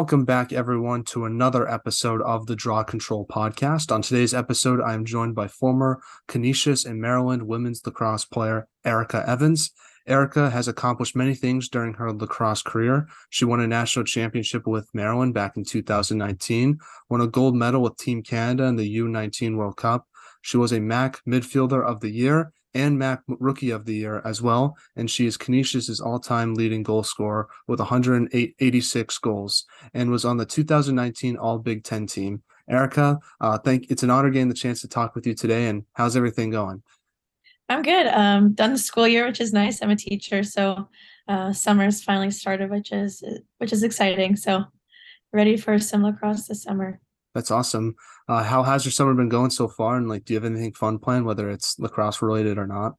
Welcome back, everyone, to another episode of the Draw Control podcast. On today's episode, I am joined by former Canisius and Maryland women's lacrosse player Erica Evans. Erica has accomplished many things during her lacrosse career. She won a national championship with Maryland back in 2019, won a gold medal with Team Canada in the U19 World Cup. She was a MAAC Midfielder of the Year and MAAC Rookie of the Year as well, and she is Canisius' all-time leading goal scorer with 186 goals, and was on the 2019 All Big Ten team. Erica, uh, thank. It's an honor getting the chance to talk with you today. And how's everything going? I'm good. Um, done the school year, which is nice. I'm a teacher, so uh, summer's finally started, which is which is exciting. So ready for some lacrosse this summer. That's awesome. Uh, how has your summer been going so far? And like, do you have anything fun planned, whether it's lacrosse related or not?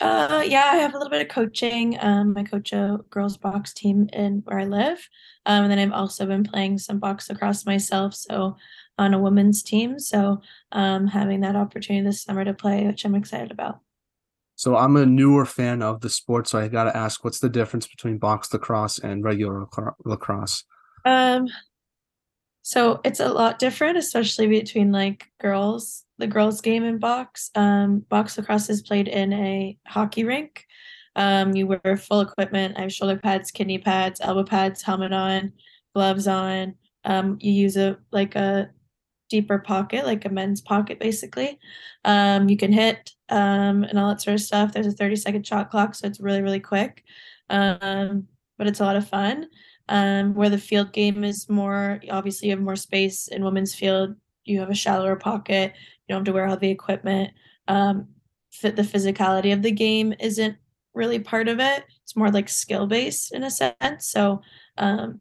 Uh, yeah, I have a little bit of coaching. Um, I coach a girls box team in where I live, um, and then I've also been playing some box lacrosse myself. So on a women's team. So um, having that opportunity this summer to play, which I'm excited about. So I'm a newer fan of the sport, so I got to ask, what's the difference between box lacrosse and regular lacrosse? Um, so it's a lot different, especially between like girls, the girls game in box. Um, box lacrosse is played in a hockey rink. Um, you wear full equipment. I have shoulder pads, kidney pads, elbow pads, helmet on, gloves on. Um, you use a like a deeper pocket, like a men's pocket, basically. Um, you can hit um, and all that sort of stuff. There's a 30 second shot clock, so it's really, really quick. Um, but it's a lot of fun um, where the field game is more obviously you have more space in women's field you have a shallower pocket you don't have to wear all the equipment um, fit the physicality of the game isn't really part of it. It's more like skill based in a sense. So um,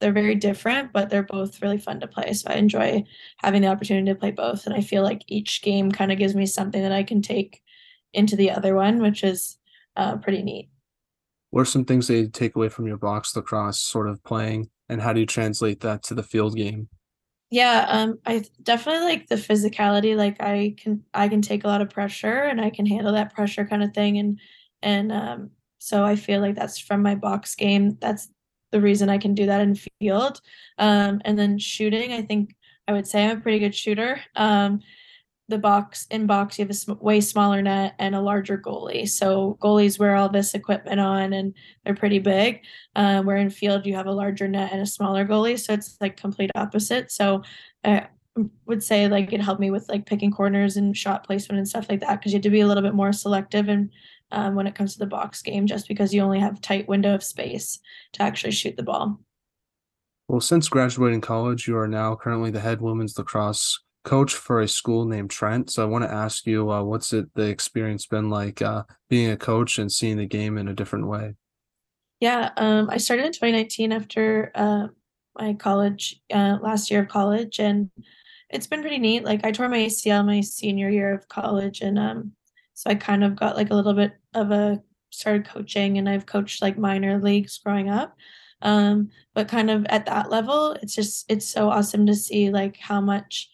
they're very different but they're both really fun to play. So i enjoy having the opportunity to play both. And i feel like each game kind of gives me something that i can take into the other one which is uh, pretty neat what are some things you take away from your box lacrosse sort of playing and how do you translate that to the field game? Yeah um i definitely like the physicality like i can i can take a lot of pressure and i can handle that pressure kind of thing and and um so i feel like that's from my box game that's the reason i can do that in field. Um and then shooting i think i would say i'm a pretty good shooter um the box in box you have a sm- way smaller net and a larger goalie. So goalies wear all this equipment on and they're pretty big um, where in field you have a larger net and a smaller goalie. So it's like complete opposite. So i would say like it helped me with like picking corners and shot placement and stuff like that because you have to be a little bit more selective and um, when it comes to the box game just because you only have tight window of space to actually shoot the ball. Well since graduating college you are now currently the head women's lacrosse coach for a school named Trent. So I want to ask you, uh, what's it the experience been like uh, being a coach and seeing the game in a different way? Yeah, um, I started in 2019 after uh, my college uh, last year of college, and it's been pretty neat. Like I tore my ACL my senior year of college, and um, so I kind of got like a little bit of a started coaching, and I've coached like minor leagues growing up. Um, but kind of at that level, it's just it's so awesome to see like how much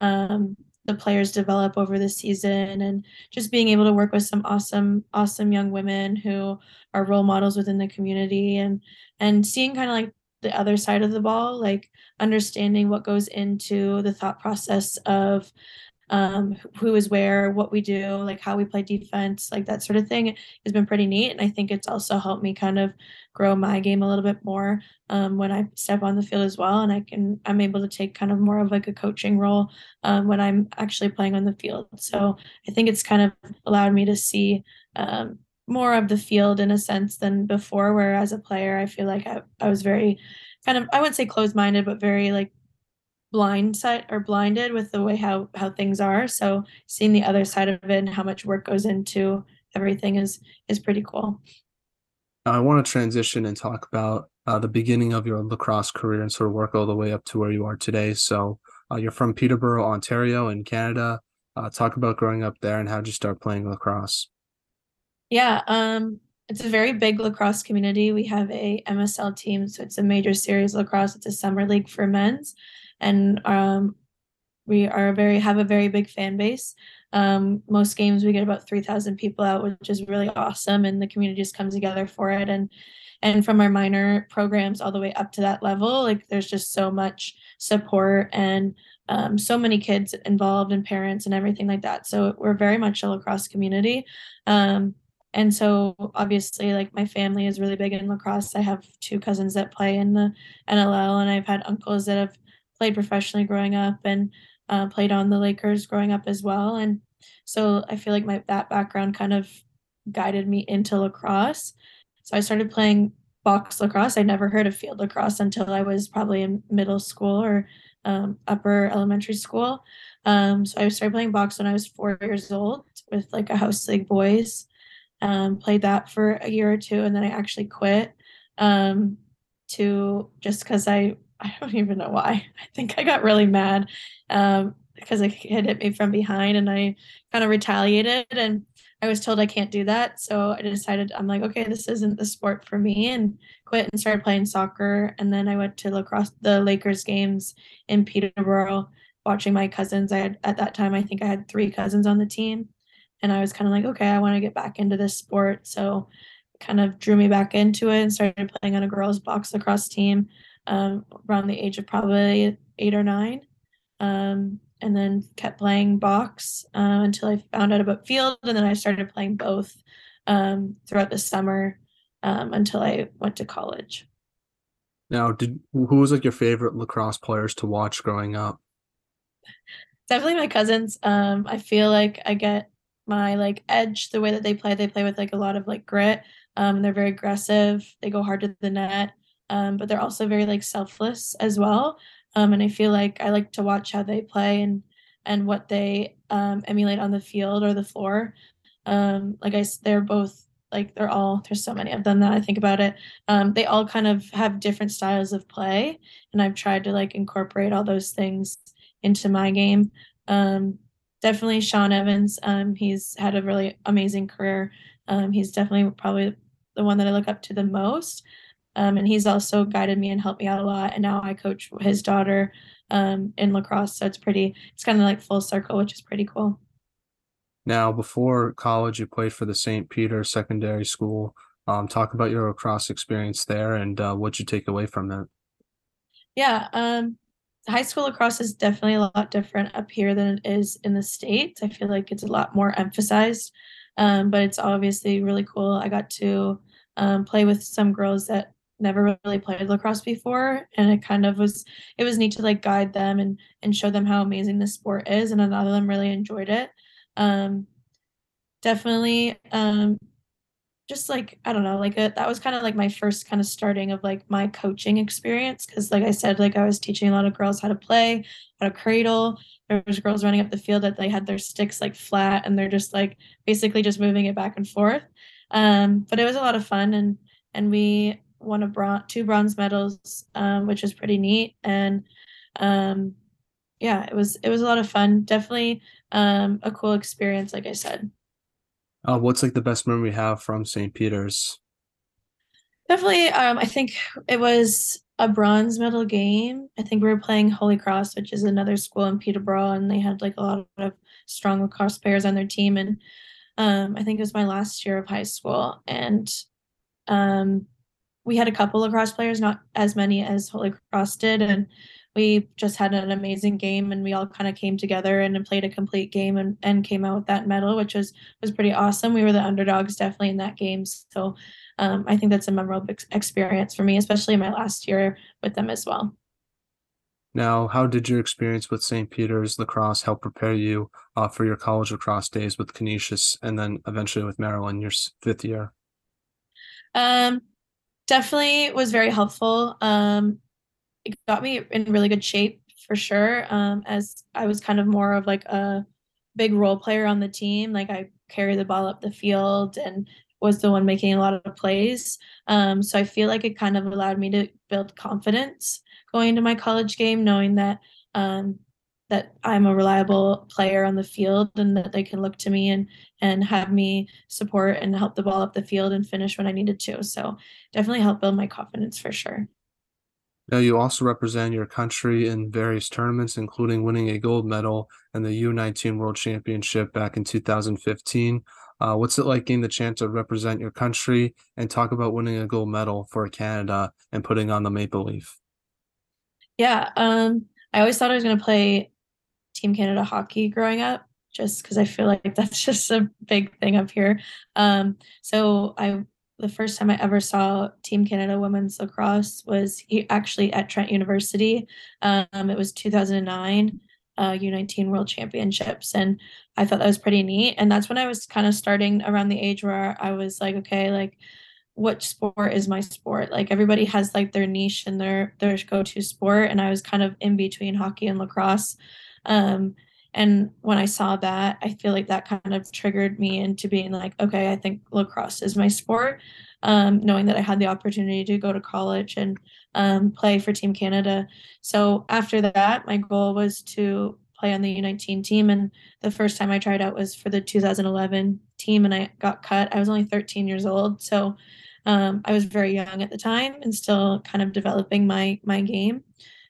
um, the players develop over the season and just being able to work with some awesome awesome young women who are role models within the community and and seeing kind of like the other side of the ball like understanding what goes into the thought process of um, who is where, what we do, like how we play defense, like that sort of thing has been pretty neat. And I think it's also helped me kind of grow my game a little bit more um, when I step on the field as well. And I can, I'm able to take kind of more of like a coaching role um, when I'm actually playing on the field. So I think it's kind of allowed me to see um, more of the field in a sense than before, where as a player, I feel like I, I was very kind of, I wouldn't say closed minded, but very like blind side or blinded with the way how how things are. So seeing the other side of it and how much work goes into everything is is pretty cool. I want to transition and talk about uh, the beginning of your lacrosse career and sort of work all the way up to where you are today. So uh, you're from peterborough ontario in canada. Uh, talk about growing up there and how did you start playing lacrosse? Yeah um it's a very big lacrosse community. We have a msl team so it's a major series lacrosse. It's a summer league for men's and um, we are very have a very big fan base. Um, most games we get about three thousand people out, which is really awesome, and the community just comes together for it. And and from our minor programs all the way up to that level like there's just so much support and um, so many kids involved and parents and everything like that so we're very much a lacrosse community um, and so obviously like my family is really big in lacrosse i have two cousins that play in the nll and i've had uncles that have played professionally growing up and uh, played on the lakers growing up as well. And so i feel like my that background kind of guided me into lacrosse. So i started playing box lacrosse. I never heard of field lacrosse until i was probably in middle school or um, upper elementary school. Um, so i started playing box when i was four years old with like a house league boys. Um, played that for a year or two, and then I actually quit um, to just because I I don't even know why. I think I got really mad um, because a kid hit me from behind, and I kind of retaliated, and I was told I can't do that. So I decided I'm like, okay, this isn't the sport for me, and quit and started playing soccer. And then I went to lacrosse, the Lakers games in Peterborough, watching my cousins. I had at that time, I think I had three cousins on the team and I was kind of like, okay, I want to get back into this sport. So kind of drew me back into it and started playing on a girls box lacrosse team um, around the age of probably eight or nine. Um, and then kept playing box uh, until I found out about field. And then I started playing both um, throughout the summer um, until I went to college. Now, did who was like your favorite lacrosse players to watch growing up? Definitely my cousins. Um, I feel like I get my like edge the way that they play they play with like a lot of like grit um they're very aggressive they go hard to the net um but they're also very like selfless as well um and i feel like i like to watch how they play and and what they um emulate on the field or the floor um like i they're both like they're all there's so many of them that i think about it um they all kind of have different styles of play and i've tried to like incorporate all those things into my game um definitely Sean Evans. Um, he's had a really amazing career. Um, he's definitely probably the one that I look up to the most. Um, and he's also guided me and helped me out a lot. And now I coach his daughter um, in lacrosse. So it's pretty, it's kind of like full circle, which is pretty cool. Now, before college, you played for the St. Peter Secondary School. Um, talk about your lacrosse experience there and uh, what you take away from that. Yeah, um, high school lacrosse is definitely a lot different up here than it is in the states. I feel like it's a lot more emphasized, um, but it's obviously really cool. I got to um, play with some girls that never really played lacrosse before, and it kind of was it was neat to like guide them and and show them how amazing this sport is, and a lot of them really enjoyed it. Um, definitely um, just like I don't know, like a, that was kind of like my first kind of starting of like my coaching experience because like I said, like I was teaching a lot of girls how to play, how to cradle. There was girls running up the field that they had their sticks like flat and they're just like basically just moving it back and forth. Um, but it was a lot of fun and and we won a bron- two bronze medals, um, which was pretty neat. And um, yeah, it was it was a lot of fun. Definitely um, a cool experience, like I said. Uh, what's like the best memory we have from St. Peter's? Definitely, um, I think it was a bronze medal game. I think we were playing Holy Cross, which is another school in Peterborough, and they had like a lot of strong lacrosse players on their team. And um, I think it was my last year of high school, and um, we had a couple lacrosse players, not as many as Holy Cross did, and we just had an amazing game and we all kind of came together and played a complete game and, and came out with that medal which was was pretty awesome. We were the underdogs definitely in that game so um, i think that's a memorable experience for me especially in my last year with them as well. Now how did your experience with st peter's lacrosse help prepare you uh, for your college lacrosse days with canisius and then eventually with maryland your fifth year? Um definitely was very helpful um it got me in really good shape for sure. Um, as I was kind of more of like a big role player on the team. Like I carried the ball up the field and was the one making a lot of plays. Um, so I feel like it kind of allowed me to build confidence going into my college game, knowing that um, that I'm a reliable player on the field and that they can look to me and and have me support and help the ball up the field and finish when I needed to. So definitely help build my confidence for sure. Now, you also represent your country in various tournaments, including winning a gold medal in the U19 World Championship back in 2015. Uh, what's it like getting the chance to represent your country and talk about winning a gold medal for Canada and putting on the maple leaf? Yeah, um, I always thought I was going to play Team Canada hockey growing up, just because I feel like that's just a big thing up here. Um, so I the first time I ever saw Team Canada women's lacrosse was actually at Trent University. Um, it was 2009 uh, U19 World Championships, and I thought that was pretty neat. And that's when I was kind of starting around the age where I was like, okay, like what sport is my sport? Like everybody has like their niche and their their go-to sport, and I was kind of in between hockey and lacrosse. Um, and when I saw that, I feel like that kind of triggered me into being like, okay, I think lacrosse is my sport. Um, knowing that I had the opportunity to go to college and um, play for Team Canada. So after that, my goal was to play on the U19 team. And the first time I tried out was for the 2011 team, and I got cut. I was only 13 years old, so um, I was very young at the time and still kind of developing my my game.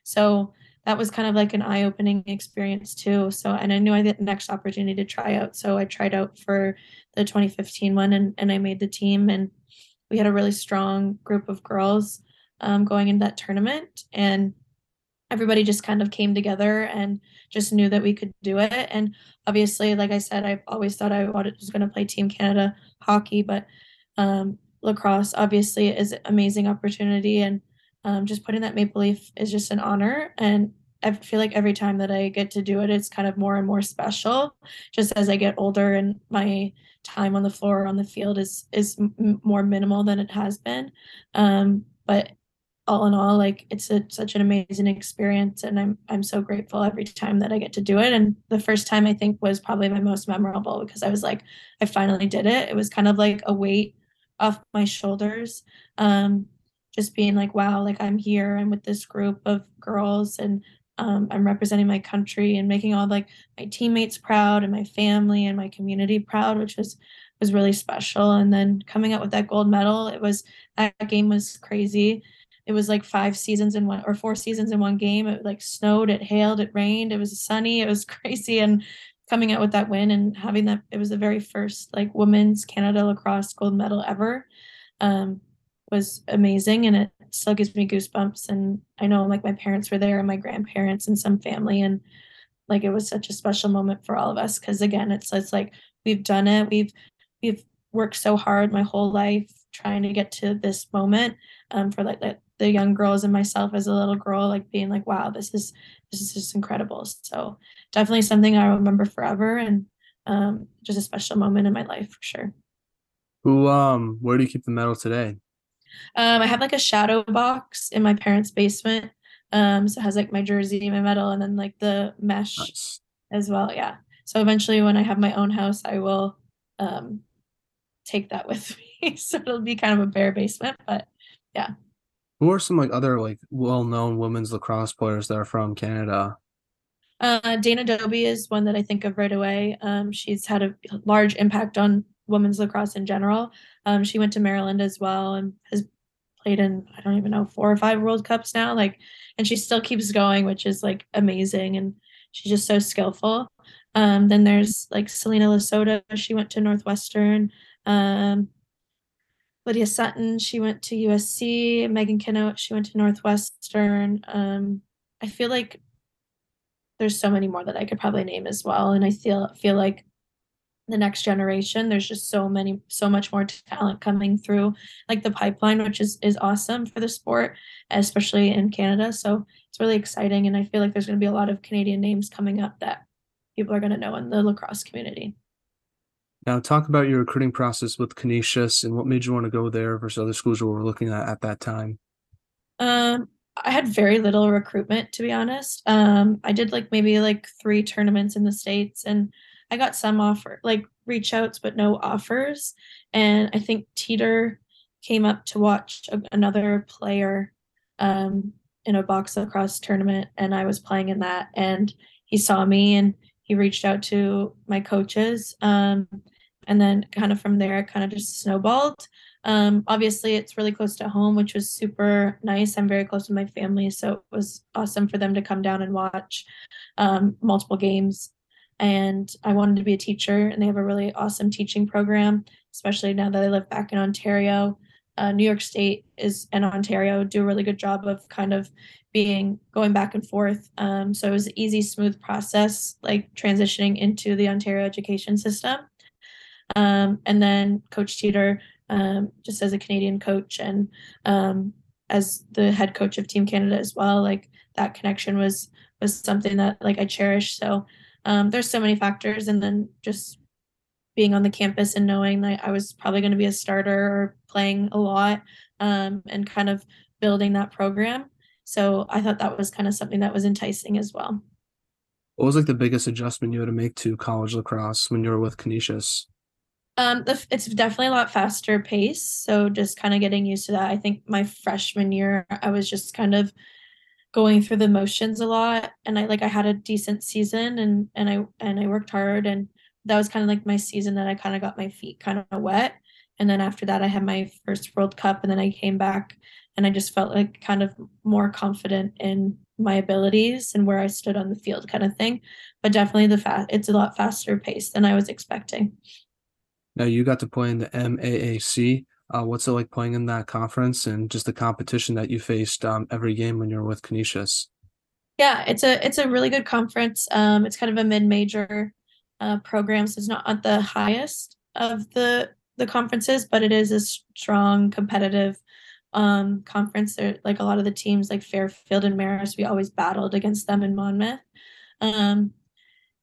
So that was kind of like an eye-opening experience too. So and I knew I had the next opportunity to try out. So I tried out for the 2015 one and, and I made the team and we had a really strong group of girls um, going into that tournament and everybody just kind of came together and just knew that we could do it. And obviously, like I said, I've always thought I was going to play Team Canada hockey, but um, lacrosse obviously is an amazing opportunity and um, just putting that maple leaf is just an honor and i feel like every time that i get to do it it's kind of more and more special. Just as i get older and my time on the floor or on the field is is m- more minimal than it has been. Um, but all in all like it's a, such an amazing experience and i'm i'm so grateful every time that i get to do it. And the first time i think was probably my most memorable because i was like i finally did it. It was kind of like a weight off my shoulders. Um, just being like wow like i'm here i'm with this group of girls and um, i'm representing my country and making all like my teammates proud and my family and my community proud which was was really special. And then coming out with that gold medal it was that game was crazy. It was like five seasons in one or four seasons in one game. It like snowed it hailed it rained it was sunny it was crazy. And coming out with that win and having that it was the very first like women's Canada lacrosse gold medal ever. Um, was amazing and it still gives me goosebumps and I know like my parents were there and my grandparents and some family and like it was such a special moment for all of us because again it's it's like we've done it we've we've worked so hard my whole life trying to get to this moment um, for like the, the young girls and myself as a little girl like being like wow this is this is just incredible so definitely something I remember forever and um, just a special moment in my life for sure. Who um where do you keep the medal today? Um, I have like a shadow box in my parents' basement. Um, so it has like my jersey, my medal, and then like the mesh nice. as well. Yeah. So eventually when I have my own house, I will um take that with me. so it'll be kind of a bare basement, but yeah. Who are some like other like well known women's lacrosse players that are from Canada? Uh, Dana Dobbie is one that I think of right away. Um, she's had a large impact on women's lacrosse in general. Um, she went to Maryland as well and has played in I don't even know four or five World Cups now. Like, and she still keeps going, which is like amazing. And she's just so skillful. Um, then there's like Selena Lasota. She went to Northwestern. Um, Lydia Sutton. She went to USC. Megan Kenote. She went to Northwestern. Um, I feel like there's so many more that I could probably name as well. And I feel feel like the next generation, there's just so many, so much more talent coming through like the pipeline, which is is awesome for the sport, especially in Canada. So it's really exciting. And I feel like there's gonna be a lot of Canadian names coming up that people are gonna know in the lacrosse community. Now, talk about your recruiting process with Canisius and what made you want to go there versus other schools you were looking at at that time. Um, I had very little recruitment to be honest. Um, I did like maybe like three tournaments in the states, and I got some offer like reach outs, but no offers. And I think Teeter came up to watch a, another player um, in a box lacrosse tournament, and I was playing in that, and he saw me and he reached out to my coaches. Um, and then kind of from there, it kind of just snowballed. Um, obviously, it's really close to home, which was super nice. I'm very close to my family, so it was awesome for them to come down and watch um, multiple games. And I wanted to be a teacher. And they have a really awesome teaching program, especially now that I live back in Ontario. Uh, New York State is and Ontario do a really good job of kind of being going back and forth. Um, so it was an easy, smooth process, like transitioning into the Ontario education system. Um, and then Coach Teeter, um, just as a Canadian coach and um, as the head coach of Team Canada as well, like that connection was was something that like I cherish. So um, there's so many factors, and then just being on the campus and knowing that I was probably going to be a starter or playing a lot um, and kind of building that program. So I thought that was kind of something that was enticing as well. What was like the biggest adjustment you had to make to college lacrosse when you were with Canisius? Um, the, it's definitely a lot faster pace. So just kind of getting used to that. I think my freshman year, I was just kind of going through the motions a lot, and I like I had a decent season, and and I and I worked hard, and that was kind of like my season that I kind of got my feet kind of wet. And then after that, I had my first World Cup, and then I came back, and I just felt like kind of more confident in my abilities and where I stood on the field, kind of thing. But definitely the fast, it's a lot faster pace than I was expecting. Now you got to play in the MAAC. Uh, what's it like playing in that conference and just the competition that you faced um, every game when you're with Canisius? Yeah, it's a it's a really good conference. Um, it's kind of a mid-major uh, program, so it's not at the highest of the the conferences, but it is a strong competitive um, conference. There, like a lot of the teams, like Fairfield and Marist, we always battled against them in Monmouth. Um,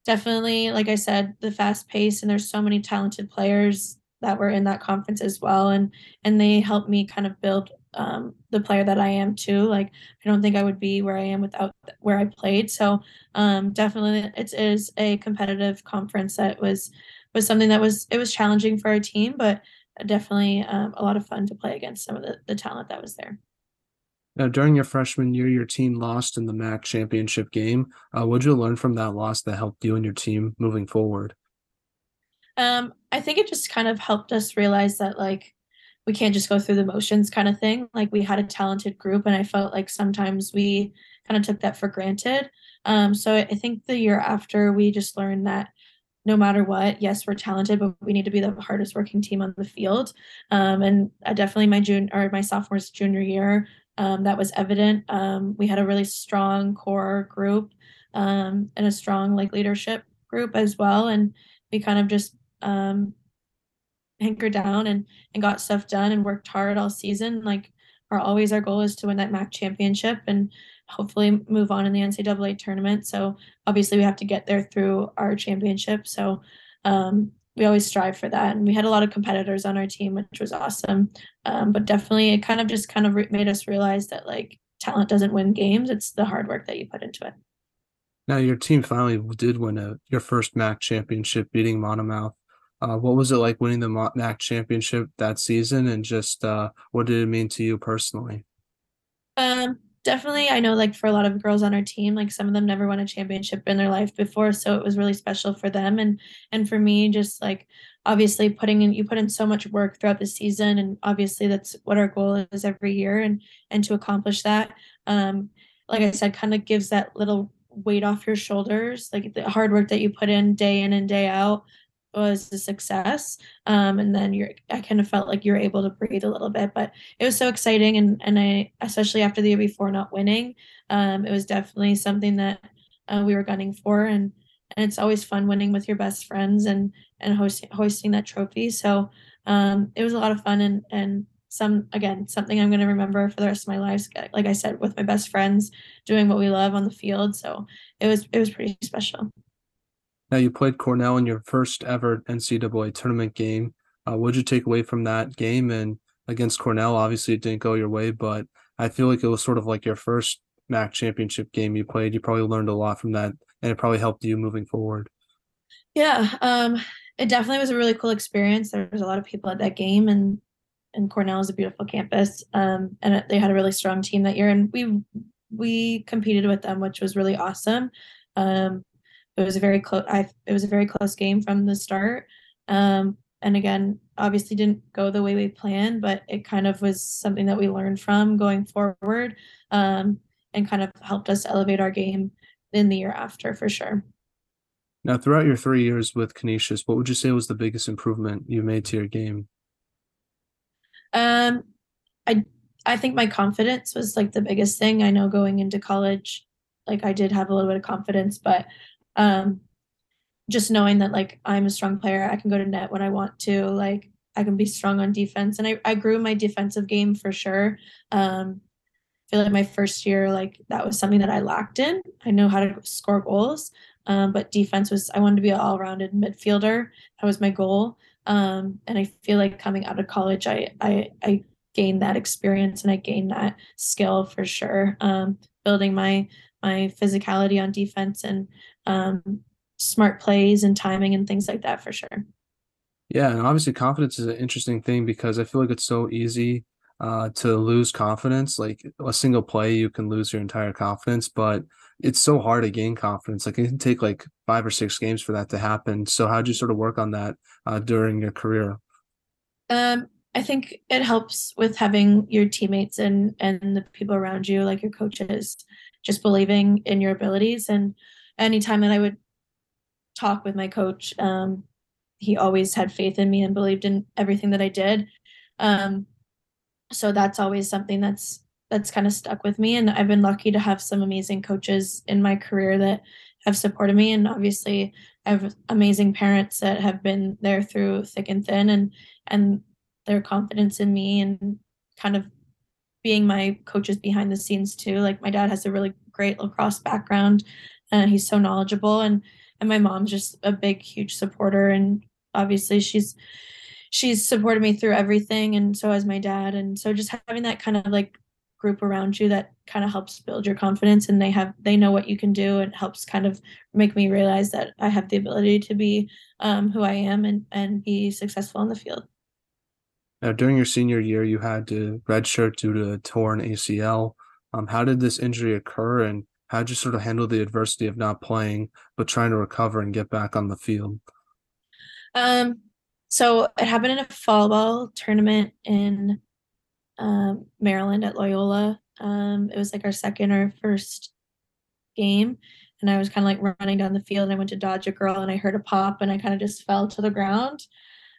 definitely, like I said, the fast pace and there's so many talented players that were in that conference as well, and and they helped me kind of build um, the player that I am too. Like I don't think I would be where I am without where I played. So um, definitely, it is a competitive conference that was was something that was it was challenging for our team, but definitely um, a lot of fun to play against some of the, the talent that was there. Now, during your freshman year, your team lost in the MAAC championship game. Uh, what did you learn from that loss that helped you and your team moving forward? Um, I think it just kind of helped us realize that like we can't just go through the motions kind of thing. Like we had a talented group, and I felt like sometimes we kind of took that for granted. Um, so I think the year after we just learned that no matter what, yes, we're talented, but we need to be the hardest working team on the field. Um, and I definitely my junior or my sophomore's junior year, um, that was evident. Um, we had a really strong core group um, and a strong like leadership group as well, and we kind of just um, hankered down and and got stuff done and worked hard all season. Like our always our goal is to win that MAAC championship and hopefully move on in the NCAA tournament. So obviously we have to get there through our championship. So um, we always strive for that. And we had a lot of competitors on our team, which was awesome. Um, but definitely, it kind of just kind of made us realize that like talent doesn't win games; it's the hard work that you put into it. Now, your team finally did win a, your first MAAC championship, beating Monmouth. Uh, what was it like winning the MAAC championship that season, and just uh, what did it mean to you personally? Um, definitely i know like for a lot of girls on our team like some of them never won a championship in their life before so it was really special for them and and for me just like obviously putting in you put in so much work throughout the season and obviously that's what our goal is every year and and to accomplish that um like i said kind of gives that little weight off your shoulders like the hard work that you put in day in and day out was a success um, and then you're i kind of felt like you were able to breathe a little bit but it was so exciting and and i especially after the year before not winning um, it was definitely something that uh, we were gunning for and and it's always fun winning with your best friends and and hosting hoisting that trophy so um, it was a lot of fun and and some again something i'm going to remember for the rest of my life like i said with my best friends doing what we love on the field so it was it was pretty special now you played Cornell in your first ever NCAA tournament game. Uh, what did you take away from that game? And against Cornell, obviously it didn't go your way, but I feel like it was sort of like your first MAAC championship game you played. You probably learned a lot from that, and it probably helped you moving forward. Yeah, um, it definitely was a really cool experience. There was a lot of people at that game, and and Cornell is a beautiful campus. Um, and they had a really strong team that year, and we we competed with them, which was really awesome. Um, it was a very close I it was a very close game from the start. Um, and again, obviously didn't go the way we planned, but it kind of was something that we learned from going forward um, and kind of helped us elevate our game in the year after for sure. Now, throughout your three years with Canisius, what would you say was the biggest improvement you made to your game? Um, I I think my confidence was like the biggest thing. I know going into college, like I did have a little bit of confidence, but um, just knowing that like I'm a strong player, I can go to net when I want to, like I can be strong on defense, and I I grew my defensive game for sure. Um, I feel like my first year, like that was something that I lacked in. I know how to score goals, um, but defense was I wanted to be an all-rounded midfielder. That was my goal. Um, and I feel like coming out of college, I I I gained that experience and I gained that skill for sure. Um, building my my physicality on defense and um, smart plays and timing and things like that for sure. Yeah, and obviously confidence is an interesting thing because I feel like it's so easy uh, to lose confidence. Like a single play, you can lose your entire confidence, but it's so hard to gain confidence. Like it can take like five or six games for that to happen. So how'd you sort of work on that uh, during your career? Um, I think it helps with having your teammates and and the people around you, like your coaches, just believing in your abilities. And anytime that I would talk with my coach, um, he always had faith in me and believed in everything that I did. Um, so that's always something that's that's kind of stuck with me. And i've been lucky to have some amazing coaches in my career that have supported me. And obviously i have amazing parents that have been there through thick and thin and and their confidence in me and kind of being my coaches behind the scenes too. Like my dad has a really great lacrosse background and he's so knowledgeable and and my mom's just a big huge supporter and obviously she's she's supported me through everything and so has my dad and so just having that kind of like group around you that kind of helps build your confidence and they have they know what you can do and helps kind of make me realize that I have the ability to be um, who I am and and be successful in the field. Now, during your senior year, you had to redshirt due to a torn ACL. Um, how did this injury occur, and how did you sort of handle the adversity of not playing but trying to recover and get back on the field? Um, so it happened in a fall ball tournament in um, Maryland at Loyola. Um, it was like our second or first game. And I was kind of like running down the field and I went to dodge a girl and I heard a pop and I kind of just fell to the ground.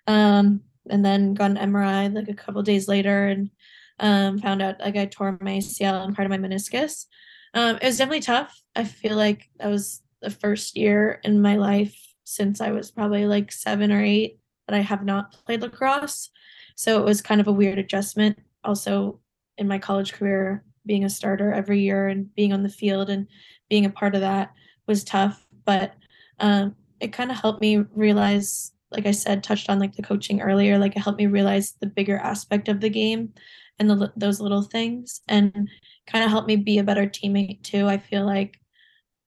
Um, and then got an MRI like a couple days later and um, found out like I tore my ACL and part of my meniscus. Um, it was definitely tough. I feel like that was the first year in my life since I was probably like seven or eight that I have not played lacrosse. So it was kind of a weird adjustment also in my college career being a starter every year and being on the field and being a part of that was tough but um, it kind of helped me realize like i said touched on like the coaching earlier like it helped me realize the bigger aspect of the game and the, those little things and kind of helped me be a better teammate too i feel like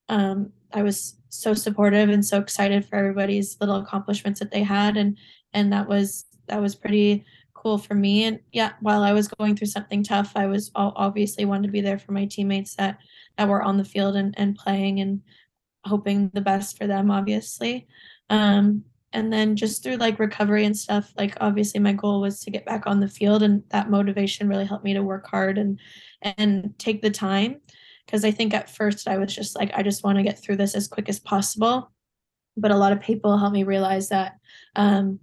um, i was so supportive and so excited for everybody's little accomplishments that they had and and that was that was pretty cool for me. And yeah, while I was going through something tough, I was obviously wanted to be there for my teammates that that were on the field and, and playing and hoping the best for them, obviously. Um, and then just through like recovery and stuff, like obviously my goal was to get back on the field, and that motivation really helped me to work hard and and take the time. Because I think at first I was just like, I just want to get through this as quick as possible. But a lot of people helped me realize that um,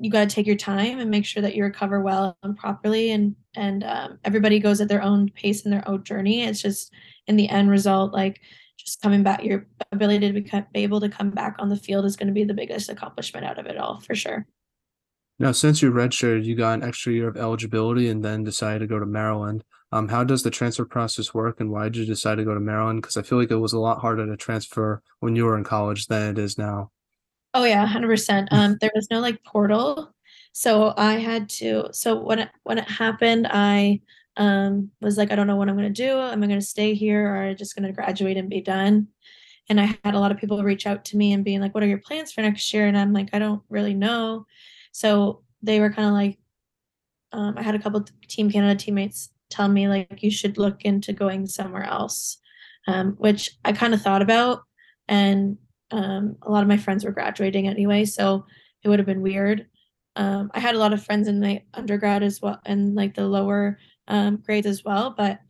you got to take your time and make sure that you recover well and properly and and um, everybody goes at their own pace and their own journey it's just in the end result like just coming back your ability to become, be able to come back on the field is going to be the biggest accomplishment out of it all for sure. Now since you redshirted you got an extra year of eligibility and then decided to go to maryland. Um, how does the transfer process work and why did you decide to go to maryland? Because i feel like it was a lot harder to transfer when you were in college than it is now. Oh yeah, 100%. Um there was no like portal. So I had to so when it when it happened, I um was like I don't know what I'm going to do. Am I going to stay here or I just going to graduate and be done? And I had a lot of people reach out to me and being like what are your plans for next year and I'm like I don't really know. So they were kind of like um I had a couple team Canada teammates tell me like you should look into going somewhere else. Um which I kind of thought about and um, a lot of my friends were graduating anyway, so it would have been weird. Um, I had a lot of friends in my undergrad as well, and like the lower um, grades as well, but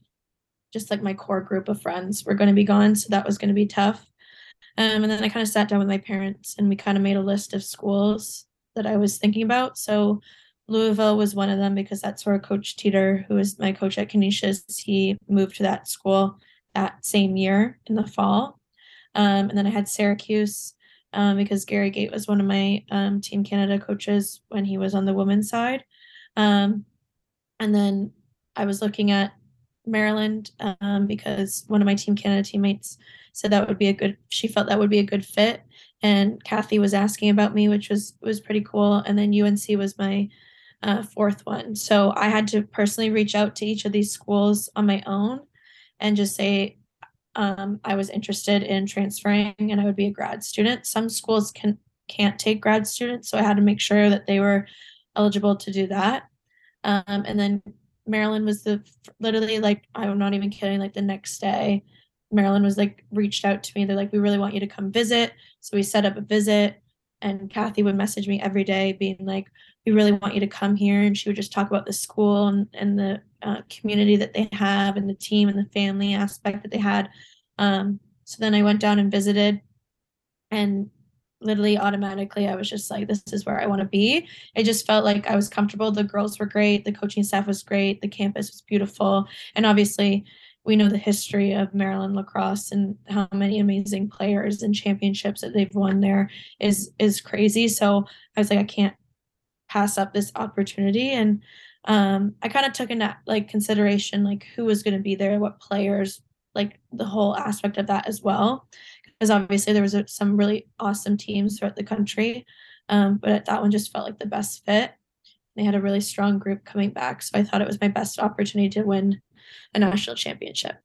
just like my core group of friends were going to be gone, so that was going to be tough. Um, and then I kind of sat down with my parents and we kind of made a list of schools that I was thinking about. So Louisville was one of them because that's where Coach Teeter, who is my coach at Canisius, he moved to that school that same year in the fall. Um, and then I had Syracuse um, because Gary Gait was one of my um, Team Canada coaches when he was on the women's side. Um, and then I was looking at Maryland um, because one of my Team Canada teammates said that would be a good. She felt that would be a good fit, and Cathy was asking about me, which was was pretty cool. And then UNC was my uh, fourth one. So I had to personally reach out to each of these schools on my own and just say um, I was interested in transferring and I would be a grad student. Some schools can can't take grad students, so I had to make sure that they were eligible to do that. Um, and then Maryland was the literally like I'm not even kidding. Like the next day, Maryland was like reached out to me. They're like, we really want you to come visit. So we set up a visit, and Cathy would message me every day, being like, we really want you to come here. And she would just talk about the school and, and the uh, community that they have and the team and the family aspect that they had. Um, so then I went down and visited and literally automatically I was just like, this is where I want to be. It just felt like I was comfortable. The girls were great. The coaching staff was great. The campus was beautiful. And obviously, we know the history of Maryland lacrosse and how many amazing players and championships that they've won there is is crazy. So I was like, I can't pass up this opportunity. And um, I kind of took into like consideration like who was going to be there, what players, like the whole aspect of that as well because obviously there was a, some really awesome teams throughout the country. Um, but that one just felt like the best fit. They had a really strong group coming back, so I thought it was my best opportunity to win a national championship.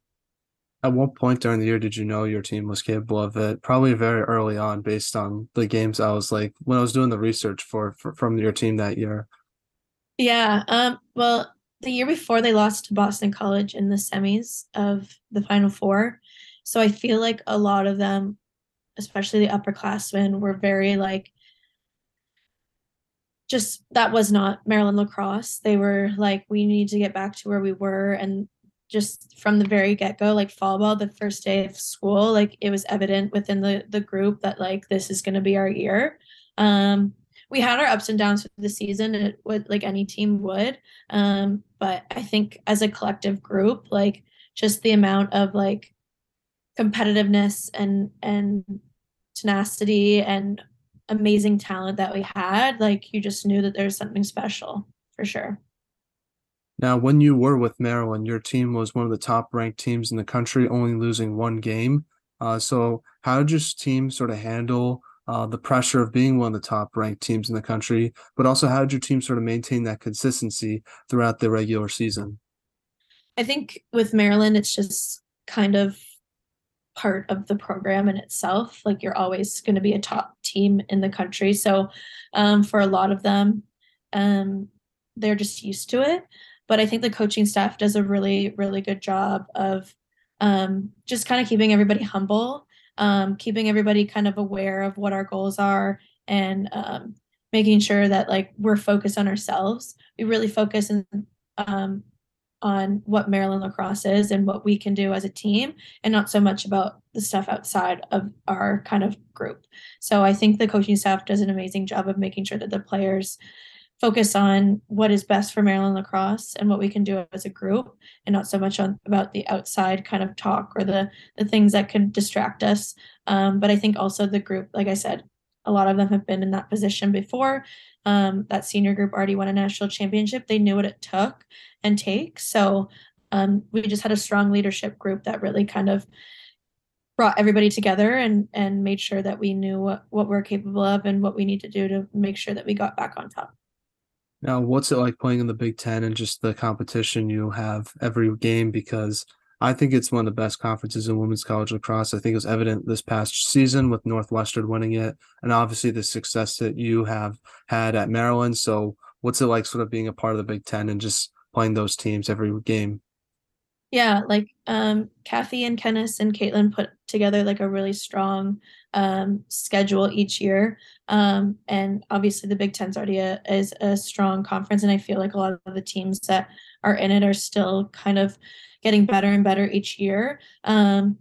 At what point during the year did you know your team was capable of it? Probably very early on, based on the games I was like when I was doing the research for, for from your team that year. Yeah. Um. Well, the year before they lost to Boston College in the semis of the Final Four, so I feel like a lot of them, especially the upperclassmen, were very like just that was not Maryland lacrosse. They were like, we need to get back to where we were. And just from the very get-go, like fall ball, the first day of school, like it was evident within the the group that like this is gonna be our year. Um we had our ups and downs for the season it would like any team would um but i think as a collective group like just the amount of like competitiveness and and tenacity and amazing talent that we had like you just knew that there's something special for sure. Now when you were with maryland your team was one of the top ranked teams in the country only losing one game. Uh, so how did your team sort of handle uh, the pressure of being one of the top ranked teams in the country? But also how did your team sort of maintain that consistency throughout the regular season? I think with maryland it's just kind of part of the program in itself. Like you're always going to be a top team in the country. So um, for a lot of them, um, they're just used to it. But I think the coaching staff does a really, really good job of um, just kind of keeping everybody humble, um, keeping everybody kind of aware of what our goals are, and um, making sure that like we're focused on ourselves. We really focus and on what Maryland lacrosse is and what we can do as a team, and not so much about the stuff outside of our kind of group. So I think the coaching staff does an amazing job of making sure that the players focus on what is best for Maryland lacrosse and what we can do as a group and not so much on about the outside kind of talk or the the things that could distract us um, but I think also the group like I said a lot of them have been in that position before um, that senior group already won a national championship they knew what it took and take. So um, we just had a strong leadership group that really kind of brought everybody together and and made sure that we knew what, what we're capable of and what we need to do to make sure that we got back on top. Now, what's it like playing in the Big Ten and just the competition you have every game? Because I think it's one of the best conferences in women's college lacrosse. I think it was evident this past season with Northwestern winning it, and obviously the success that you have had at Maryland. So, what's it like sort of being a part of the Big Ten and just playing those teams every game. Yeah, like um, Cathy and Kenneth and Caitlin put together like a really strong um, schedule each year. Um, and obviously, the Big Ten's already a, is a strong conference, and I feel like a lot of the teams that are in it are still kind of getting better and better each year. Um,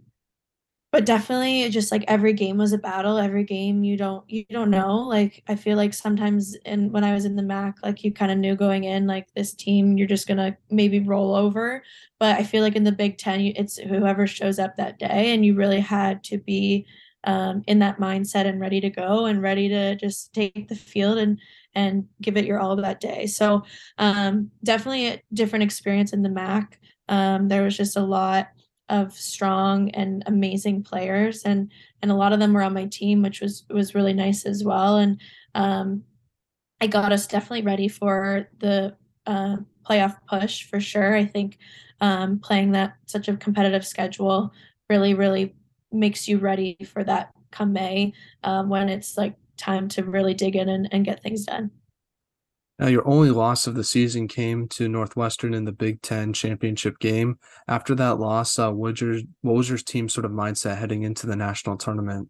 but definitely just like every game was a battle. Every game you don't you don't know. Like i feel like sometimes in when i was in the MAAC like you kind of knew going in like this team you're just gonna maybe roll over. But i feel like in the big ten it's whoever shows up that day and you really had to be um, in that mindset and ready to go and ready to just take the field and and give it your all that day. So um, definitely a different experience in the MAAC. Um, there was just a lot of strong and amazing players and and a lot of them were on my team which was was really nice as well. And um I got us definitely ready for the uh, playoff push for sure. I think um, playing that such a competitive schedule really, really makes you ready for that come May um, when it's like time to really dig in and, and get things done. Now, your only loss of the season came to Northwestern in the Big Ten championship game. After that loss, uh, what, was your, what was your team sort of mindset heading into the national tournament?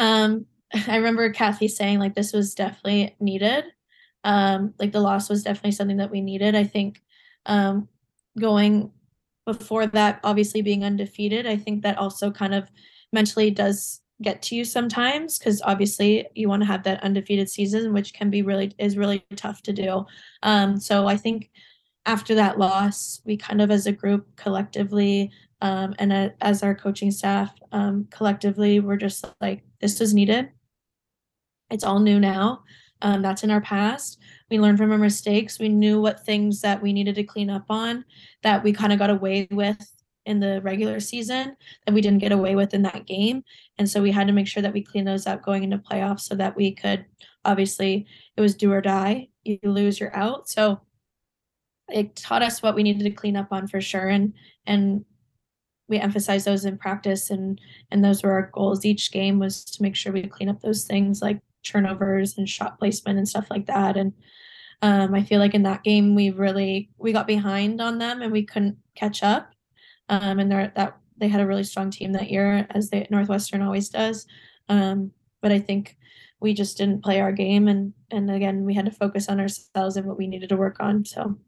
Um, I remember Cathy saying like this was definitely needed. Um, like the loss was definitely something that we needed. I think um, going before that, obviously being undefeated, I think that also kind of mentally does get to you sometimes because obviously you want to have that undefeated season, which can be really is really tough to do. Um, so I think after that loss, we kind of as a group collectively um, and a, as our coaching staff um, collectively, we're just like this was needed. It's all new now. Um, that's in our past. We learned from our mistakes. We knew what things that we needed to clean up on that we kind of got away with in the regular season that we didn't get away with in that game. And so we had to make sure that we clean those up going into playoffs so that we could obviously it was do or die. You lose, you're out. So it taught us what we needed to clean up on for sure. And and we emphasized those in practice and and those were our goals each game was to make sure we clean up those things like turnovers and shot placement and stuff like that. And um, I feel like in that game we really we got behind on them and we couldn't catch up. Um, and they're that they had a really strong team that year, as the Northwestern always does. Um, but I think we just didn't play our game, and and again we had to focus on ourselves and what we needed to work on. So.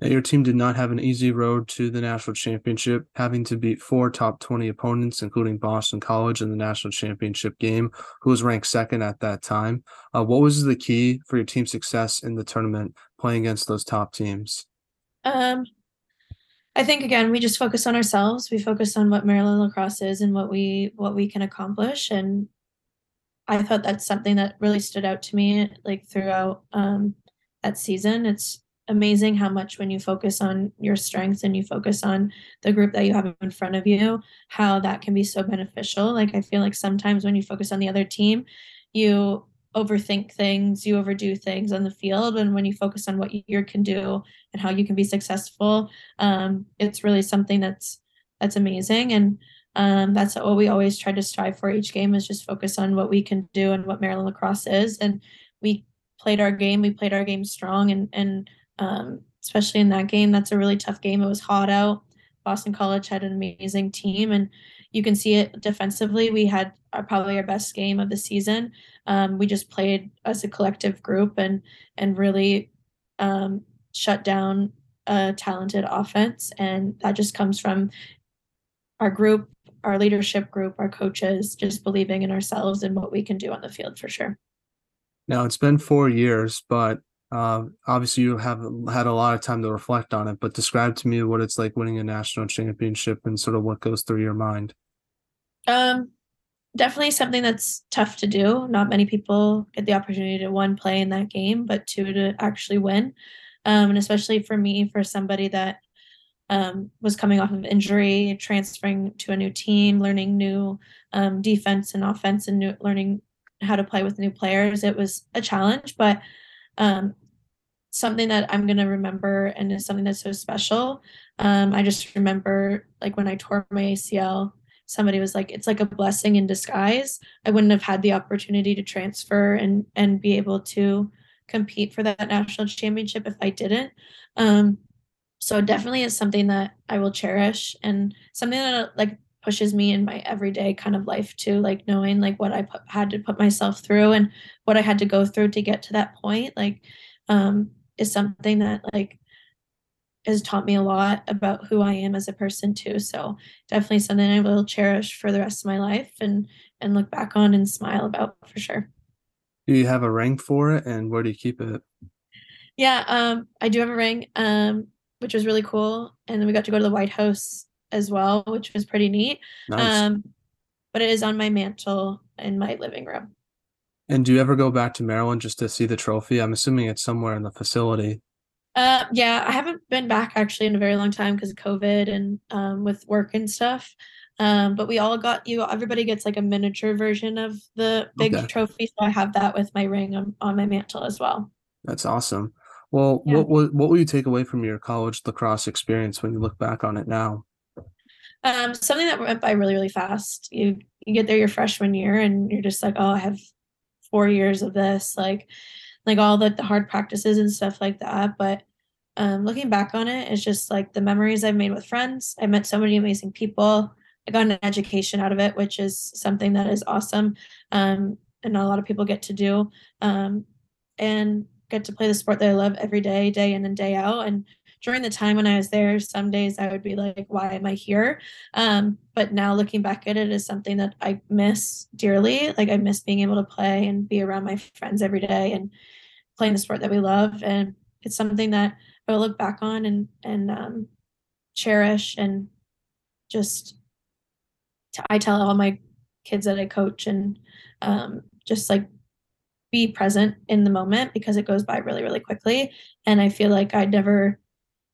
Now, your team did not have an easy road to the national championship, having to beat four top 20 opponents, including Boston College in the national championship game, who was ranked second at that time. Uh, what was the key for your team's success in the tournament playing against those top teams? Um, I think again, we just focus on ourselves. We focus on what Maryland lacrosse is and what we what we can accomplish. And I thought that's something that really stood out to me, like throughout um, that season. It's amazing how much when you focus on your strengths and you focus on the group that you have in front of you, how that can be so beneficial. Like I feel like sometimes when you focus on the other team, you overthink things, you overdo things on the field. And when you focus on what you can do and how you can be successful, um, it's really something that's that's amazing. And um, that's what we always try to strive for each game is just focus on what we can do and what Maryland lacrosse is. And we played our game, we played our game strong and and um, especially in that game, that's a really tough game. It was hot out. Boston College had an amazing team and you can see it defensively. We had our, probably our best game of the season. Um, we just played as a collective group and and really um, shut down a talented offense, and that just comes from our group, our leadership group, our coaches, just believing in ourselves and what we can do on the field for sure. Now it's been four years, but uh, obviously you have had a lot of time to reflect on it. But describe to me what it's like winning a national championship and sort of what goes through your mind. Um, definitely something that's tough to do. Not many people get the opportunity to one play in that game, but two to actually win. Um, and especially for me, for somebody that um, was coming off of injury, transferring to a new team, learning new um, defense and offense, and new, learning how to play with new players. It was a challenge, but um, something that I'm going to remember and is something that's so special. Um, I just remember like when I tore my ACL somebody was like it's like a blessing in disguise i wouldn't have had the opportunity to transfer and and be able to compete for that national championship if i didn't. Um so definitely is something that i will cherish and something that like pushes me in my everyday kind of life too like knowing like what i put, had to put myself through and what i had to go through to get to that point like um is something that like has taught me a lot about who I am as a person too. So definitely something I will cherish for the rest of my life and and look back on and smile about for sure. Do you have a ring for it and where do you keep it? Yeah, um, I do have a ring, um, which was really cool. And then we got to go to the White House as well, which was pretty neat. Nice. Um, but it is on my mantle in my living room. And do you ever go back to Maryland just to see the trophy? I'm assuming it's somewhere in the facility. Uh, yeah, I haven't been back actually in a very long time because of COVID and um, with work and stuff. Um, but we all got you. Everybody gets like a miniature version of the big Okay. trophy, so I have that with my ring on, on my mantle as well. That's awesome. Well, Yeah. what what what will you take away from your college lacrosse experience when you look back on it now? Um, something that went by really, really fast. You you get there your freshman year and you're just like, oh, I have four years of this, like like all the, the hard practices and stuff like that. But um looking back on it, it's just like the memories I've made with friends. I met so many amazing people. I got an education out of it, which is something that is awesome. Um, and not a lot of people get to do. Um, and get to play the sport that I love every day, day in and day out. And during the time when I was there, some days I would be like, why am I here? Um, but now looking back at it is something that I miss dearly. Like I miss being able to play and be around my friends every day and playing the sport that we love. And it's something that I will look back on and and um, cherish and just I tell all my kids that I coach and um, just like be present in the moment because it goes by really really quickly and I feel like I never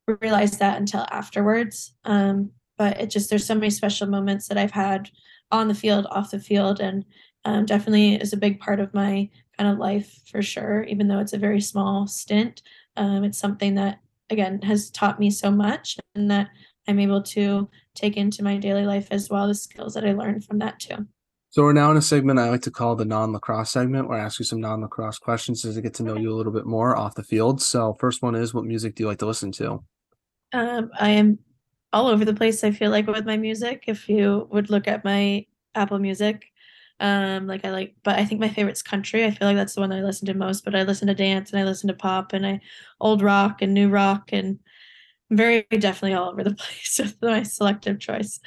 realized that until afterwards. Um, but it just there's so many special moments that I've had on the field, off the field, and um, definitely is a big part of my kind of life for sure. Even though it's a very small stint, um, it's something that again has taught me so much, and that I'm able to take into my daily life as well the skills that I learned from that too. So we're now in a segment I like to call the non-lacrosse segment, where I ask you some non-lacrosse questions as I get to know you a little bit more off the field. So first one is, what music do you like to listen to? Um, I am all over the place. I feel like with my music, if you would look at my Apple Music, um, like I like, but I think my favorite's country. I feel like that's the one that I listen to most. But I listen to dance and I listen to pop and I old rock and new rock and very definitely all over the place with my selective choice.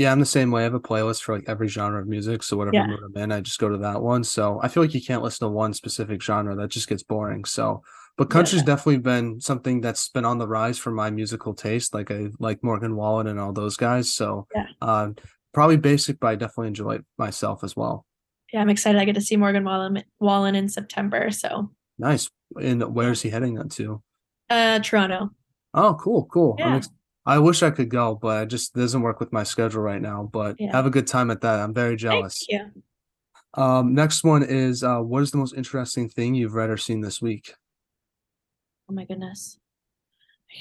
Yeah, I'm the same way. I have a playlist for like every genre of music. So whatever Yeah. mood I'm in, I just go to that one. So I feel like you can't listen to one specific genre. That just gets boring. So, but Yeah. country's definitely been something that's been on the rise for my musical taste. Like I like Morgan Wallen and all those guys. So, Yeah. um, probably basic, but I definitely enjoy it myself as well. Yeah, I'm excited. I get to see Morgan Wallen Wallen in September. So, Nice. And where's he heading on to? uh, Toronto. Oh, cool, cool. I'm Yeah. ex- I wish I could go, but it just doesn't work with my schedule right now. But Yeah. have a good time at that. I'm very jealous. you. Um, next one is uh, what is the most interesting thing you've read or seen this week? Oh my goodness.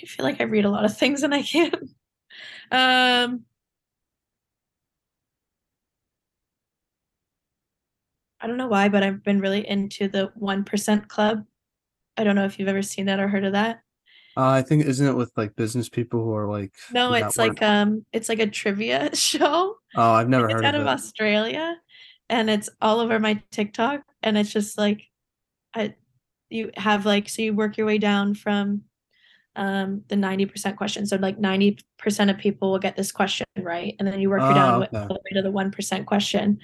I feel like I read a lot of things and I can't. Um, I don't know why, but I've been really into the 1% Club. I don't know if you've ever seen that or heard of that. Uh, I think isn't it with like business people who are like No, it's like um it's like a trivia show. Oh, I've never heard of it. It's heard out of of. Australia and it's all over my TikTok and it's just like I you have like so you work your way down from um the 90% question. So like 90% of people will get this question right and then you work your Ah, down with okay. all the way to the 1% question.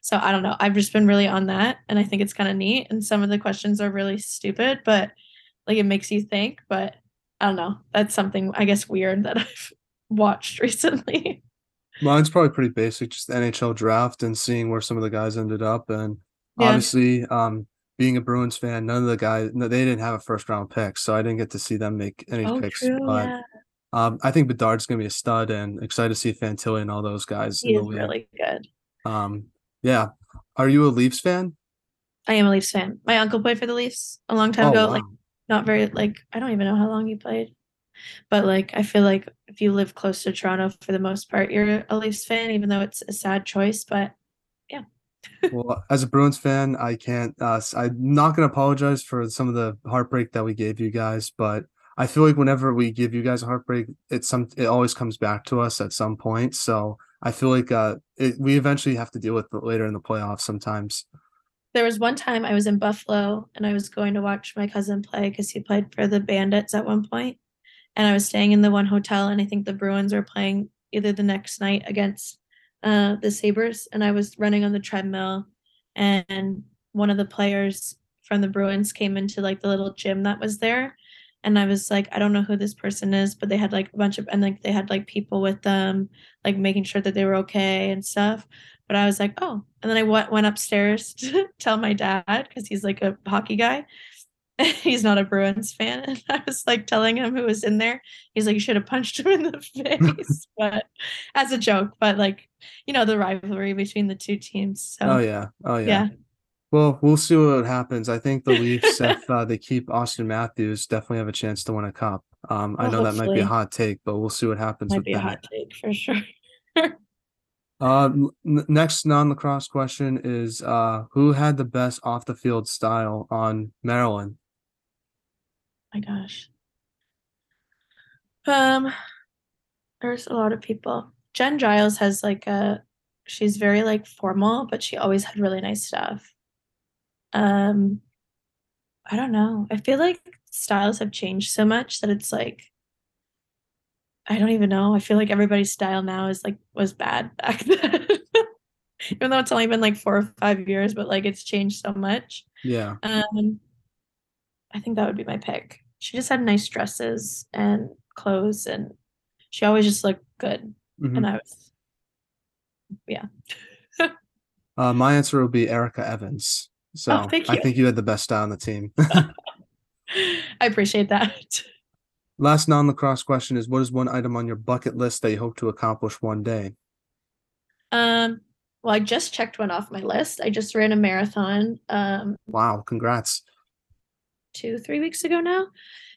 So I don't know. I've just been really on that and I think it's kind of neat and some of the questions are really stupid but like it makes you think but I don't know. That's something I guess weird that I've watched recently. Mine's probably pretty basic, just the NHL draft and seeing where some of the guys ended up. And Yeah. obviously, um, being a Bruins fan, none of the guys, no, they didn't have a first round pick, so I didn't get to see them make any Oh, picks. true. But Yeah. um, I think Bedard's gonna be a stud, and excited to see Fantilli and all those guys He is really good. Um, yeah. Are you a Leafs fan? I am a Leafs fan. My uncle played for the Leafs a long time Oh, ago. wow. Like not very like I don't even know how long he played. But like I feel like if you live close to Toronto for the most part, you're a Leafs fan, even though it's a sad choice. But yeah. Well, as a Bruins fan, I can't. Uh, I'm not to apologize for some of the heartbreak that we gave you guys, but I feel like whenever we give you guys a heartbreak, it's some. It always comes back to us at some point. So I feel like uh, it, we eventually have to deal with it later in the playoffs. Sometimes. There was one time I was in Buffalo and I was going to watch my cousin play because he played for the Bandits at one point. and I was staying in the one hotel, and I think the Bruins were playing either the next night against uh, the Sabres, and I was running on the treadmill, and one of the players from the Bruins came into like the little gym that was there. And I was like, I don't know who this person is, but they had like a bunch of, and like they had like people with them, like making sure that they were okay and stuff. But I was like, oh. And then I went, went upstairs to tell my dad because he's like a hockey guy. he's not a Bruins fan. And I was like telling him who was in there. He's like, you should have punched him in the face, but as a joke, but like, you know, the rivalry between the two teams. So, Oh yeah. Oh yeah. yeah. Well, we'll see what happens. I think the Leafs, if uh, they keep Auston Matthews, definitely have a chance to win a cup. Um, I Well, know that might be a hot take, but we'll see what happens Might with be a that. hot take for sure. Uh, n- next non-lacrosse question is uh, who had the best off the field style on Maryland? my gosh. Um, there's a lot of people. Jen Giles has like a, she's very like formal, but she always had really nice stuff. Um, I don't know. I feel like styles have changed so much that it's like, I don't even know. I feel like everybody's style now is like was bad back then. Even though it's only been like four or five years, but like it's changed so much. Yeah. Um, I think that would be my pick. She just had nice dresses and clothes, and she always just looked good. Mhm. And I was, yeah. Uh, my answer will be Erica Evans. So Oh, I think you had the best style on the team. I appreciate that. Last non-lacrosse question is what is one item on your bucket list that you hope to accomplish one day? Um, well, I just checked one off my list. I just ran a marathon um Wow, congrats. two, three weeks ago now.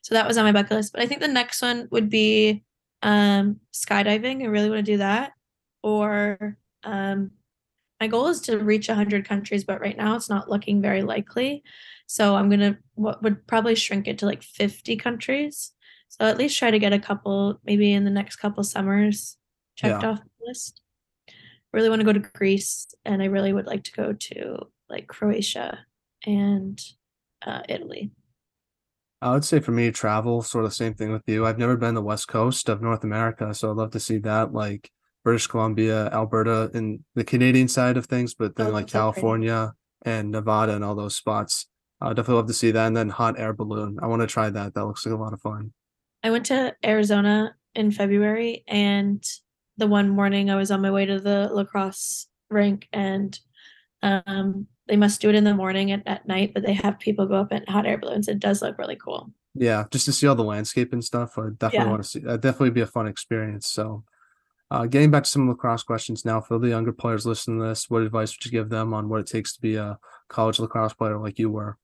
So that was on my bucket list. But I think the next one would be um skydiving. I really want to do that. Or um my goal is to reach 100 countries, but right now it's not looking very likely. So I'm gonna what would probably shrink it to like 50 countries. So at least try to get a couple, maybe in the next couple summers, checked Yeah. off the list. Really want to go to Greece, and I really would like to go to like Croatia and uh, Italy. I would say for me, travel, sort of the same thing with you. I've never been the west coast of North America, so I'd love to see that, like British Columbia, Alberta, and the Canadian side of things, but then Oh, like so pretty. California and Nevada and all those spots. I would definitely love to see that. And then hot air balloon. I want to try that. That looks like a lot of fun. I went to Arizona in February, and the one morning I was on my way to the lacrosse rink, and um, they must do it in the morning and at night, but they have people go up in hot air balloons. It does look really cool. Yeah, just to see all the landscape and stuff. I definitely Yeah. want to see. That'd definitely be a fun experience. So, uh, getting back to some lacrosse questions now for the younger players listening to this, what advice would you give them on what it takes to be a college lacrosse player like you were?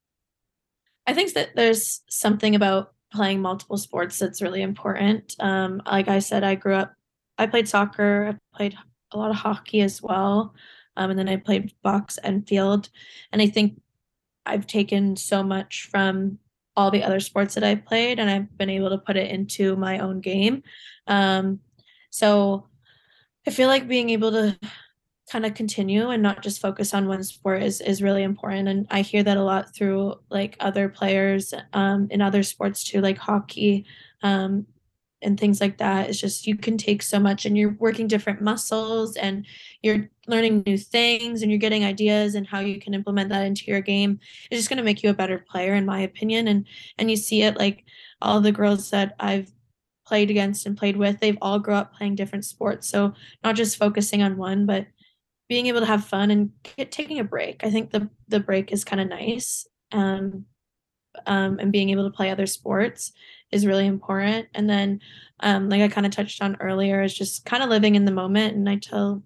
I think that there's something about playing multiple sports that's really important. Um, like I said, I grew up, I played soccer, I played a lot of hockey as well. Um, and then I played box and field. And I think I've taken so much from all the other sports that I've played and I've been able to put it into my own game. Um, so I feel like being able to kind of continue and not just focus on one sport is is really important and i hear that a lot through like other players um in other sports too like hockey um and things like that. It's just you can take so much and you're working different muscles and you're learning new things and you're getting ideas and how you can implement that into your game. It's just going to make you a better player in my opinion and and you see it like all the girls that i've played against and played with they've all grown up playing different sports so not just focusing on one but being able to have fun and get, taking a break. I think the the break is kind of nice. Um, um, and being able to play other sports is really important. And then, um, like I kind of touched on earlier, is just kind of living in the moment. And I tell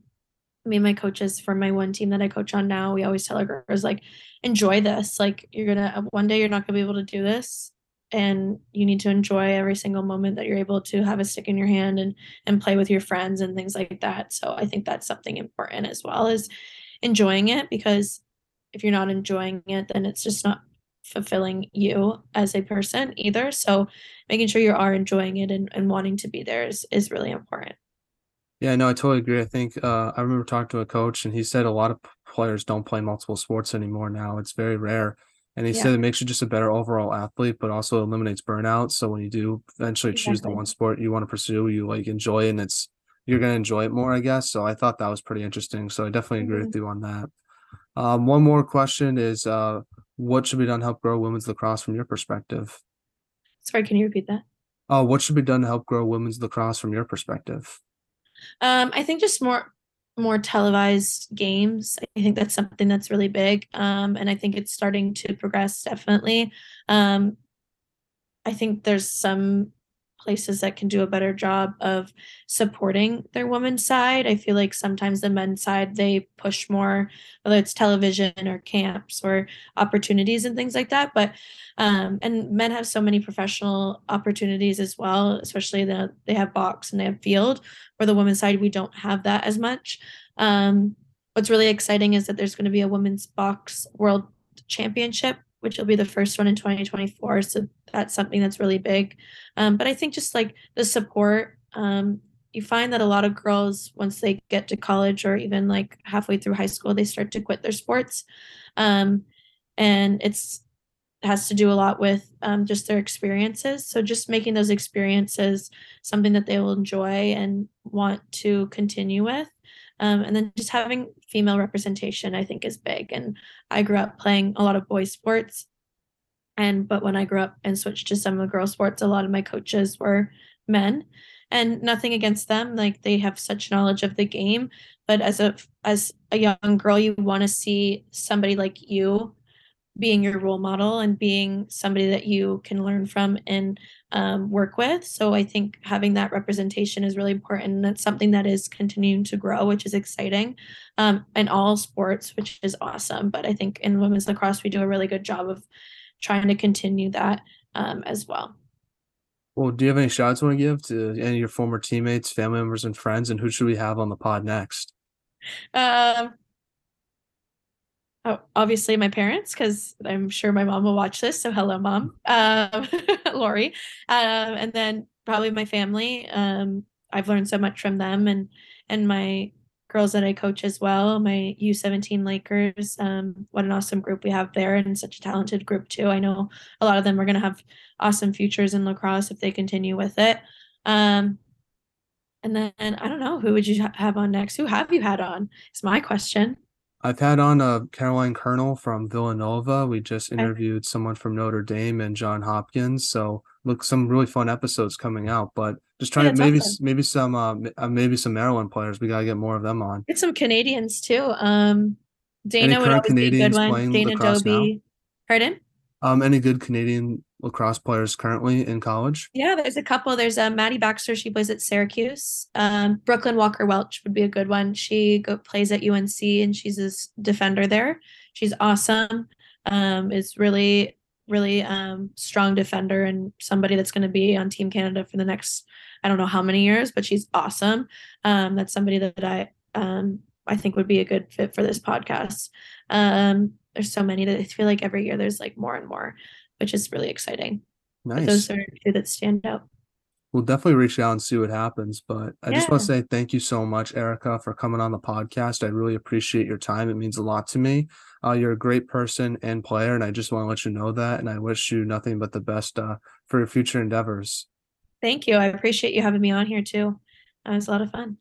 me and my coaches for my one team that I coach on now, we always tell our girls like, enjoy this. Like you're gonna one day you're not gonna be able to do this, and you need to enjoy every single moment that you're able to have a stick in your hand and and play with your friends and things like that. So I think that's something important as well as enjoying it because if you're not enjoying it, then it's just not fulfilling you as a person either. So making sure you are enjoying it and, and wanting to be there is, is really important. Yeah, no, I totally agree. I think uh, I remember talking to a coach, and he said a lot of players don't play multiple sports anymore now. It's very rare. And he Yeah. said it makes you just a better overall athlete, but also eliminates burnout. So when you do eventually choose the one sport you want to pursue, you like enjoy it and it's you're gonna enjoy it more, I guess. So I thought that was pretty interesting. So I definitely agree Mhm. with you on that. Um, one more question is uh what should be done to help grow women's lacrosse from your perspective? Sorry, can you repeat that? Uh, what should be done to help grow women's lacrosse from your perspective? Um, I think just more more televised games. I think that's something that's really big. Um, and I think it's starting to progress definitely. Um, I think there's some places that can do a better job of supporting their women's side. I feel like sometimes the men's side they push more, whether it's television or camps or opportunities and things like that. But um, and men have so many professional opportunities as well, especially the they have box and they have field. Where the women's side we don't have that as much. Um, what's really exciting is that there's going to be a women's box world championship which will be the first one in 2024 so that's something that's really big. Um, but i think just like the support um, you find that a lot of girls once they get to college or even like halfway through high school they start to quit their sports. Um, and it's has to do a lot with um, just their experiences. So just making those experiences something that they will enjoy and want to continue with um, and then just having female representation i think is big. And i grew up playing a lot of boys sports. And but when i grew up and switched to some of the girl sports a lot of my coaches were men. And nothing against them like they have such knowledge of the game. But as a as a young girl you want to see somebody like you being your role model and being somebody that you can learn from and um, work with. So I think having that representation is really important. And that's something that is continuing to grow, which is exciting um, in all sports, which is awesome. But I think in women's lacrosse, we do a really good job of trying to continue that um, as well. Well, do you have any shout outs you want to give to any of your former teammates, family members, and friends? And who should we have on the pod next? Um, oh, obviously my parents, because I'm sure my mom will watch this. So hello, mom, um, Lori, um, and then probably my family. Um, I've learned so much from them, and and my girls that I coach as well. My U17 Lakers. Um, what an awesome group we have there, and such a talented group too. I know a lot of them are going to have awesome futures in lacrosse if they continue with it. Um, and then I don't know who would you have on next? Who have you had on? Is my question. I've had on uh, Caroline Colonel from Villanova. We just interviewed someone from Notre Dame and John Hopkins. So look, some really fun episodes coming out. But just trying Yeah, to maybe awesome. maybe some uh, uh, maybe some Maryland players. We gotta get more of them on. Get some Canadians too. Um, Dana would always be a good Canadians one. playing Dana lacrosse now? Pardon? Um, any good Canadian lacrosse players currently in college? Yeah, there's a couple. There's uh, Maddie Baxter. She plays at Syracuse. Um, Brooklyn Walker Welch would be a good one. She go, plays at UNC and she's a defender there. She's awesome. Um, is really really um strong defender and somebody that's going to be on Team Canada for the next I don't know how many years, but she's awesome. Um, that's somebody that I um I think would be a good fit for this podcast. Um, there's so many that I feel like every year there's like more and more, which is really exciting. But those are two that stand out. We'll definitely reach out and see what happens. But I just want to say thank you so much, Erica, for coming on the podcast. I really appreciate your time. It means a lot to me. Uh, you're a great person and player, and I just want to let you know that. And I wish you nothing but the best uh, for your future endeavors. Thank you. I appreciate you having me on here too. It was a lot of fun.